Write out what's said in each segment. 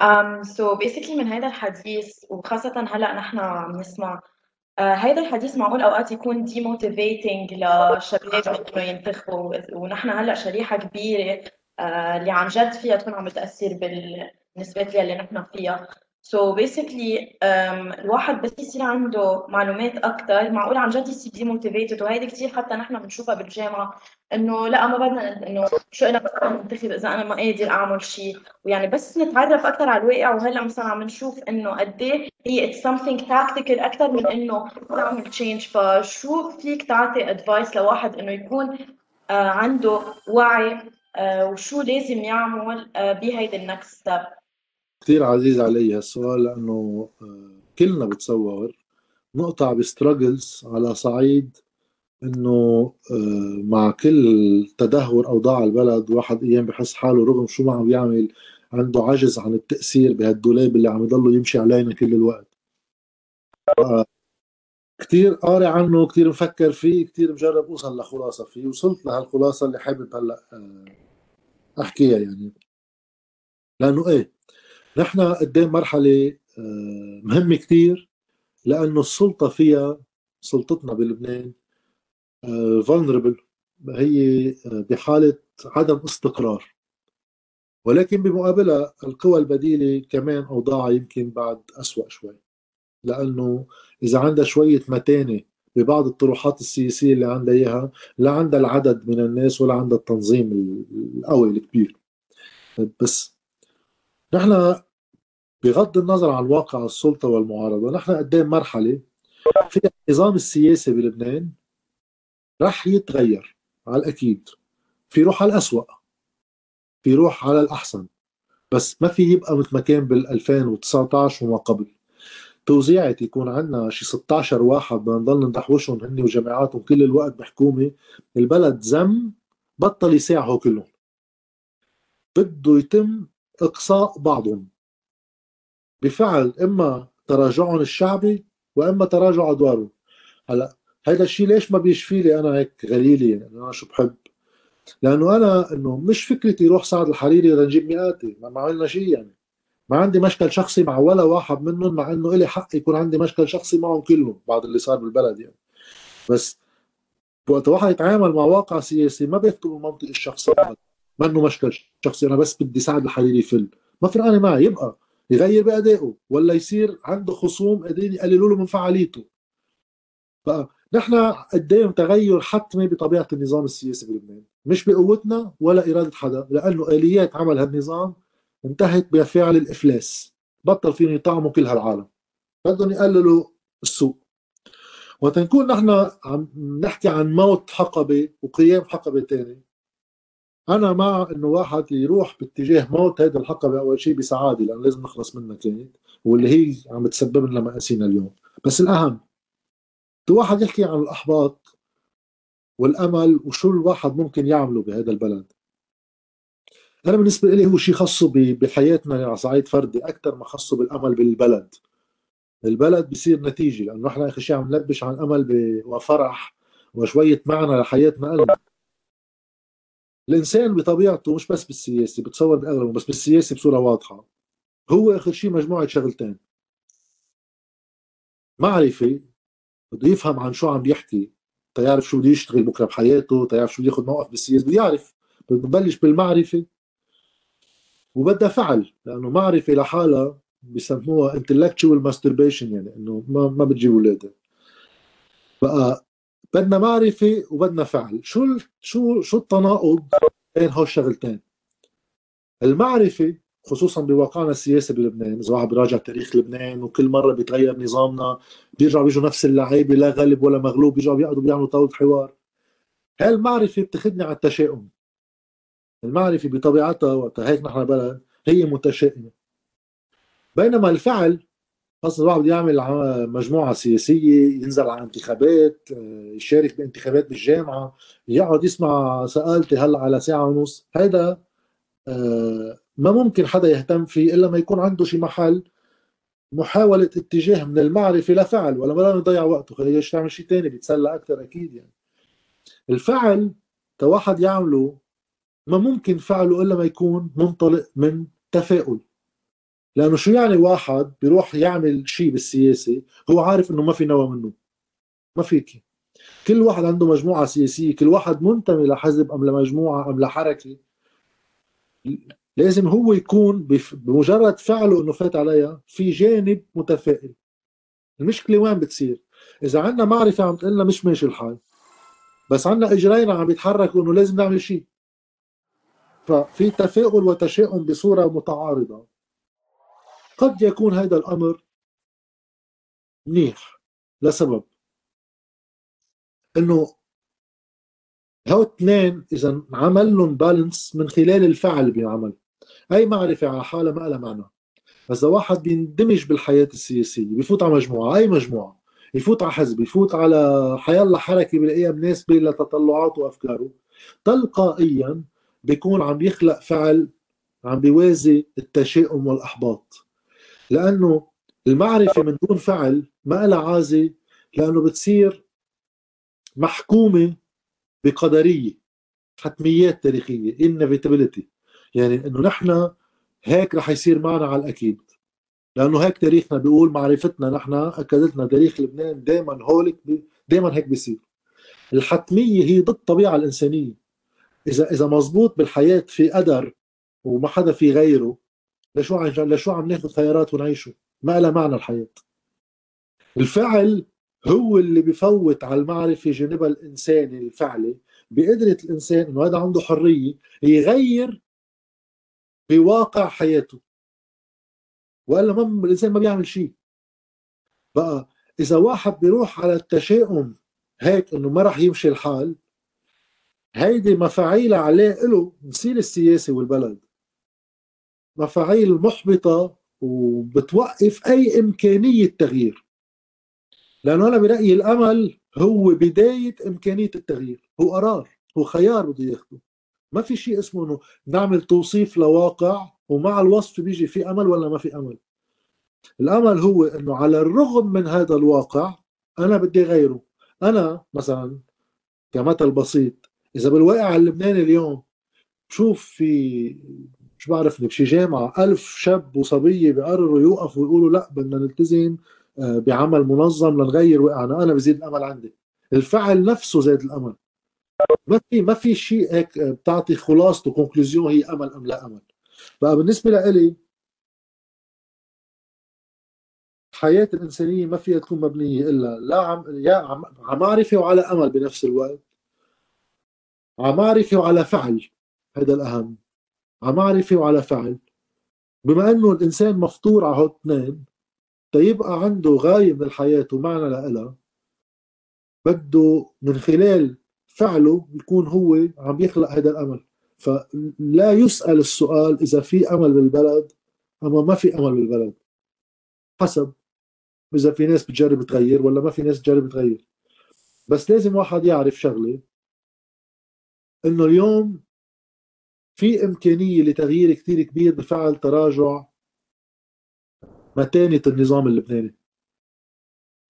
um, so basically من هذا الحديث وخاصة هلأ نحن عم نسمع uh, هيدا الحديث معقول أوقات يكون demotivating لشباب إنه ينتخبوا ونحن هلأ شريحة كبيرة uh, اللي عن جد فيها تكون عم تأثر بالنسبات اللي نحن فيها. So basically um, الواحد بس يصير عنده معلومات أكثر معقول عن جد يصير ديموتيفيتد وهيدي كثير حتى نحن بنشوفها بالجامعة إنه لا ما بدنا إنه شو أنا بدنا ننتخب إذا أنا ما قادر أعمل شيء ويعني بس نتعرف أكثر على الواقع. وهلأ مثلا عم نشوف إنه قد إيه هي something tactical أكثر من إنه تعمل change فشو فيك تعطي advice لواحد إنه يكون uh, عنده وعي uh, وشو لازم يعمل uh, بهيدي ال next step كثير عزيز علي هالسؤال لأنه آه، كلنا بتصور نقطع ب struggles على صعيد إنه آه، مع كل تدهور اوضاع البلد واحد أيام بحس حاله رغم شو ما عم بيعمل عنده عجز عن التأثير بهالدولاب اللي عم يضله يمشي علينا كل الوقت. كثير قاري عنه كثير مفكر فيه كثير مجرب أوصل لخلاصة فيه وصلت لهالخلاصة اللي حابب هلأ آه، أحكيها يعني. لأنه إيه نحن قدام مرحلة آه، مهمة كثير لأنه السلطة فيها سلطتنا بلبنان فولنربل آه، هي آه، بحالة عدم استقرار. ولكن بمقابلها القوى البديلة كمان أوضاعها يمكن بعد أسوأ شوي. لأنه إذا عندها شوية متانة ببعض الطروحات السياسية اللي عندها إياها لا عندها العدد من الناس ولا عندها التنظيم القوي الكبير. بس نحن بغض النظر عن واقع السلطة والمعارضة نحن قدام مرحلة فيها النظام السياسي بلبنان رح يتغير على الأكيد. في روح على الاسوء في روح على الأحسن. بس ما في يبقى مثل ما كان بال 2019 وما قبل. توزيعة يكون عندنا شي 16 واحد بدنا نضل ندحوشهم هن وجامعاتهم كل الوقت بحكومة. البلد زم بطل يساعهوا كلهم. بده يتم إقصاء بعضهم بفعل إما تراجعهم الشعبي وإما تراجع ادوارهم هلأ هيدا الشيء ليش ما بيشفي لي أنا هيك غليلي؟ يعني أنا شو بحب؟ لأنه أنا إنه مش فكرتي روح سعد الحريري لنجيب مئاتي. ما عملنا شيء يعني. ما عندي مشكل شخصي مع ولا واحد منهم مع إنه إلي حق يكون عندي مشكل شخصي معهم كلهم بعد اللي صار بالبلد يعني. بس وقت واحد يتعامل مع واقع سياسي ما بيكتب المنطق الشخصي. انه مشكل شخصي أنا بس بدي سعد الحريري يفل ما فرقانه معي يبقى يغير بأدائه ولا يصير عنده خصوم قادرين يقللوا له من فعاليته. فنحن قدام تغير حتمي بطبيعة النظام السياسي بلبنان. مش بقوتنا ولا إرادة حدا لأنه آليات عمل هالنظام انتهت بفعل الإفلاس. بطل فيهم يطعموا كل هالعالم. بدهم يقللوا السوق. وتنكون نحن عم نحكي عن موت حقبة وقيام حقبة ثانية أنا مع إنه واحد يروح باتجاه موت هذا الحقبه أول شيء بسعاده لأنه لازم نخلص منها كانت واللي هي عم تسبب لنا مآسينا اليوم. بس الأهم واحد يحكي عن الأحباط والأمل وشو الواحد ممكن يعمله بهذا البلد. أنا بالنسبة لي هو شيء خاصه بحياتنا على صعيد فردي أكثر ما خاصه بالأمل بالبلد. البلد بصير نتيجة لأنه نحن آخر شيء عم نلبش عن امل وفرح وشوية معنى لحياتنا قلنا الإنسان بطبيعته مش بس بالسياسة بتصور بأغلبه بس بالسياسة بصورة واضحة. هو آخر شيء مجموعة شغلتين. معرفة بده يفهم عن شو عم بيحكي تيعرف شو بده يشتغل بكرة بحياته تيعرف شو بده ياخذ موقف بالسياسة بده يعرف. ببلش بالمعرفة. وبدها فعل لأنه معرفة لحالها بسموها intellectual masturbation يعني إنه ما ما بتجيب اولادها بقى بدنا معرفة وبدنا فعل. شو شو شو التناقض بين هول الشغلتين؟ المعرفة خصوصا بواقعنا السياسي بلبنان إذا واحد بيراجع تاريخ لبنان وكل مرة بيتغير نظامنا بيرجعوا بيجوا نفس اللعيبة لا غالب ولا مغلوب بيرجعوا بيقعدوا بيعملوا طاولة حوار. هاي المعرفة بتاخذني على التشاؤم. المعرفة بطبيعتها وقتها هيك نحن بلد هي متشائمة. بينما الفعل خاصة الواحد يعمل مجموعة سياسية ينزل على انتخابات آه، يشارك بانتخابات بالجامعة يقعد يسمع سألتي هلأ على ساعة ونص. هيدا آه، ما ممكن حدا يهتم فيه إلا ما يكون عنده شي محل محاولة اتجاه من المعرفة لفعل ولا ما يضيع وقته خليه يعمل شيء ثاني بيتسلى أكثر أكيد يعني. الفعل كواحد يعمله ما ممكن فعله إلا ما يكون منطلق من تفاؤل. لأنه شو يعني واحد بيروح يعمل شيء بالسياسة؟ هو عارف إنه ما في نوى منه. ما فيك كل واحد عنده مجموعة سياسية كل واحد منتمي لحزب أم لمجموعة أم لحركة. لازم هو يكون بمجرد فعله إنه فات عليها في جانب متفائل. المشكلة وين بتصير؟ إذا عندنا معرفة عم تقول لنا مش ماشي الحال بس عندنا إجرينا عم يتحركوا إنه لازم نعمل شيء ففي تفاؤل وتشاؤم بصورة متعارضة. قد يكون هذا الأمر منيح لسبب. إنه هو اثنين إذا عمل لهم بالانس من خلال الفعل بينعمل أي معرفة على حالها ما لها معنى. إذا واحد بيندمج بالحياة السياسية بيفوت على مجموعة أي مجموعة. يفوت على حزب يفوت على حيالله حركة بلاقيها مناسبه لتطلعاته وأفكاره. تلقائيا بيكون عم يخلق فعل عم بيوازي التشاؤم والإحباط. لأنه المعرفة من دون فعل ما لها عازه لأنه بتصير محكومة بقدرية حتميات تاريخية inevitability. يعني إنه نحن هيك رح يصير معنا على الأكيد. لأنه هيك تاريخنا بيقول معرفتنا نحن أكدتنا تاريخ لبنان دائما هولك دائما هيك بيصير. الحتمية هي ضد الطبيعه الإنسانية. إذا إذا مزبوط بالحياة في قدر وما حدا في غيره لشو عم لشو عم ناخذ خيارات ونعيشه؟ ما لها معنى الحياة. الفعل هو اللي بفوت على المعرفة جانبها الانساني الفعلي بقدرة الإنسان إنه هذا عنده حرية يغير بواقع حياته. والا ما الإنسان ما بيعمل شيء. بقى إذا واحد بيروح على التشاؤم هيك إنه ما راح يمشي الحال هيدي مفاعيل عليه له نسيل السياسي والبلد. مفاعيل محبطة وبتوقف أي إمكانية تغيير. لأنه أنا برأيي الأمل هو بداية إمكانية التغيير. هو قرار هو خيار بده ياخده. ما في شيء اسمه إنه نعمل توصيف لواقع ومع الوصف بيجي في أمل ولا ما في أمل. الأمل هو إنه على الرغم من هذا الواقع أنا بدي غيره أنا مثلا كمثل بسيط إذا بالواقع اللبناني اليوم بشوف في مش بعرف بشي جامعة. ألف شاب وصبية بيقرروا يوقفوا ويقولوا لا بدنا نلتزم آه، بعمل منظم لنغير واقعنا أنا بزيد الأمل عندي. الفعل نفسه زاد الأمل. ما في ما في شيء هيك بتعطي خلاصته كونكلوزيون هي أمل أم لا أمل. بقى بالنسبة لإلي الحياة الإنسانية ما فيها تكون مبنية إلا لا عم يا عم معرفة وعلى أمل بنفس الوقت. على معرفة وعلى فعل. هذا الأهم. على معرفة وعلى فعل. بما أنه الإنسان مفطور على هالاثنين تيبقى عنده غاية من الحياة ومعنى لها بده من خلال فعله يكون هو عم يخلق هذا الأمل. فلا يسأل السؤال إذا في أمل بالبلد أما ما في أمل بالبلد. حسب إذا في ناس بتجرب تغير ولا ما في ناس بتجرب تغير. بس لازم واحد يعرف شغلة إنه اليوم في إمكانية لتغيير كثير كبير بفعل تراجع متانه النظام اللبناني.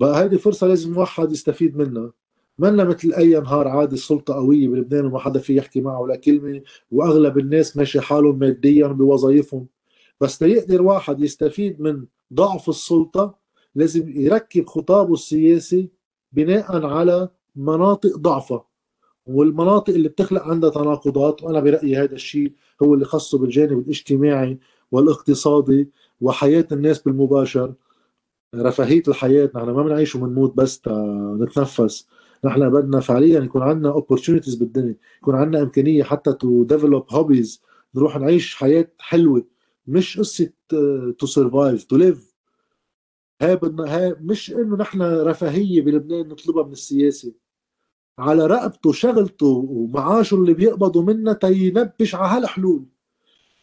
بقى هذه فرصة لازم واحد يستفيد منها. منا مثل أي نهار عادي السلطة قوية بلبنان وما حدا في يحكي معه ولا كلمة وأغلب الناس ماشي حالهم ماديا بوظائفهم. بس ليقدر واحد يستفيد من ضعف السلطة لازم يركب خطابه السياسي بناء على مناطق ضعفها والمناطق اللي بتخلق عندها تناقضات وأنا برأيي هذا الشيء هو اللي خصه بالجانب الاجتماعي والاقتصادي وحياة الناس بالمباشر. رفاهية الحياة نحن ما بنعيش وبنموت بس نتنفس. نحن بدنا فعليا يكون عندنا opportunities بالدنيا يكون عندنا إمكانية حتى to develop hobbies نروح نعيش حياة حلوة مش قصة to survive to live هاي بدنا هاي مش إنه نحن رفاهية بلبنان نطلبها من السياسة. على رقبته شغلته ومعاشه اللي بيقبضوا منا تينبش على هالحلول.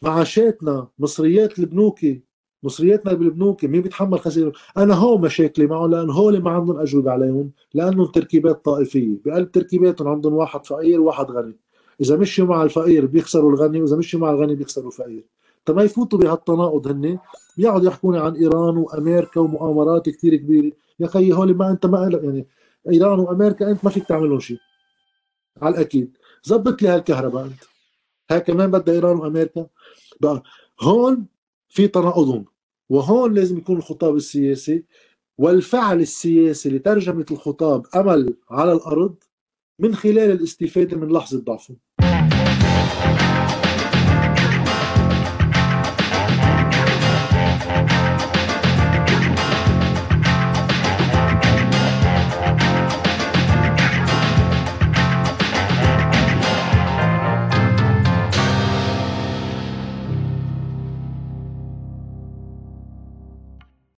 معاشاتنا مصريات البنوكي مصرياتنا بالبنوك مين بيتحمل خسائر؟ أنا هو مشاكلي معهم لأن هول ما عندهم أجوبة عليهم لأنهم تركيبات طائفية. بقلب تركيباتهم عندهم واحد فقير وواحد غني. إذا مشوا مع الفقير بيخسروا الغني وإذا مشوا مع الغني بيخسروا الفقير. ما يفوتوا بهالتناقض هن بيقعدوا يحكوني عن إيران وأمريكا ومؤامرات كثير كبيرة. يا خيي هول ما أنت ما يعني إيران وأمريكا أنت ما فيك تعمل لهم شيء. على الأكيد. زبط لي هالكهرباء أنت. هاي كمان بدها إيران وأمريكا. بقى هون في تناقضهم. وهون لازم يكون الخطاب السياسي. والفعل السياسي لترجمة الخطاب أمل على الأرض من خلال الاستفادة من لحظة ضعفهم.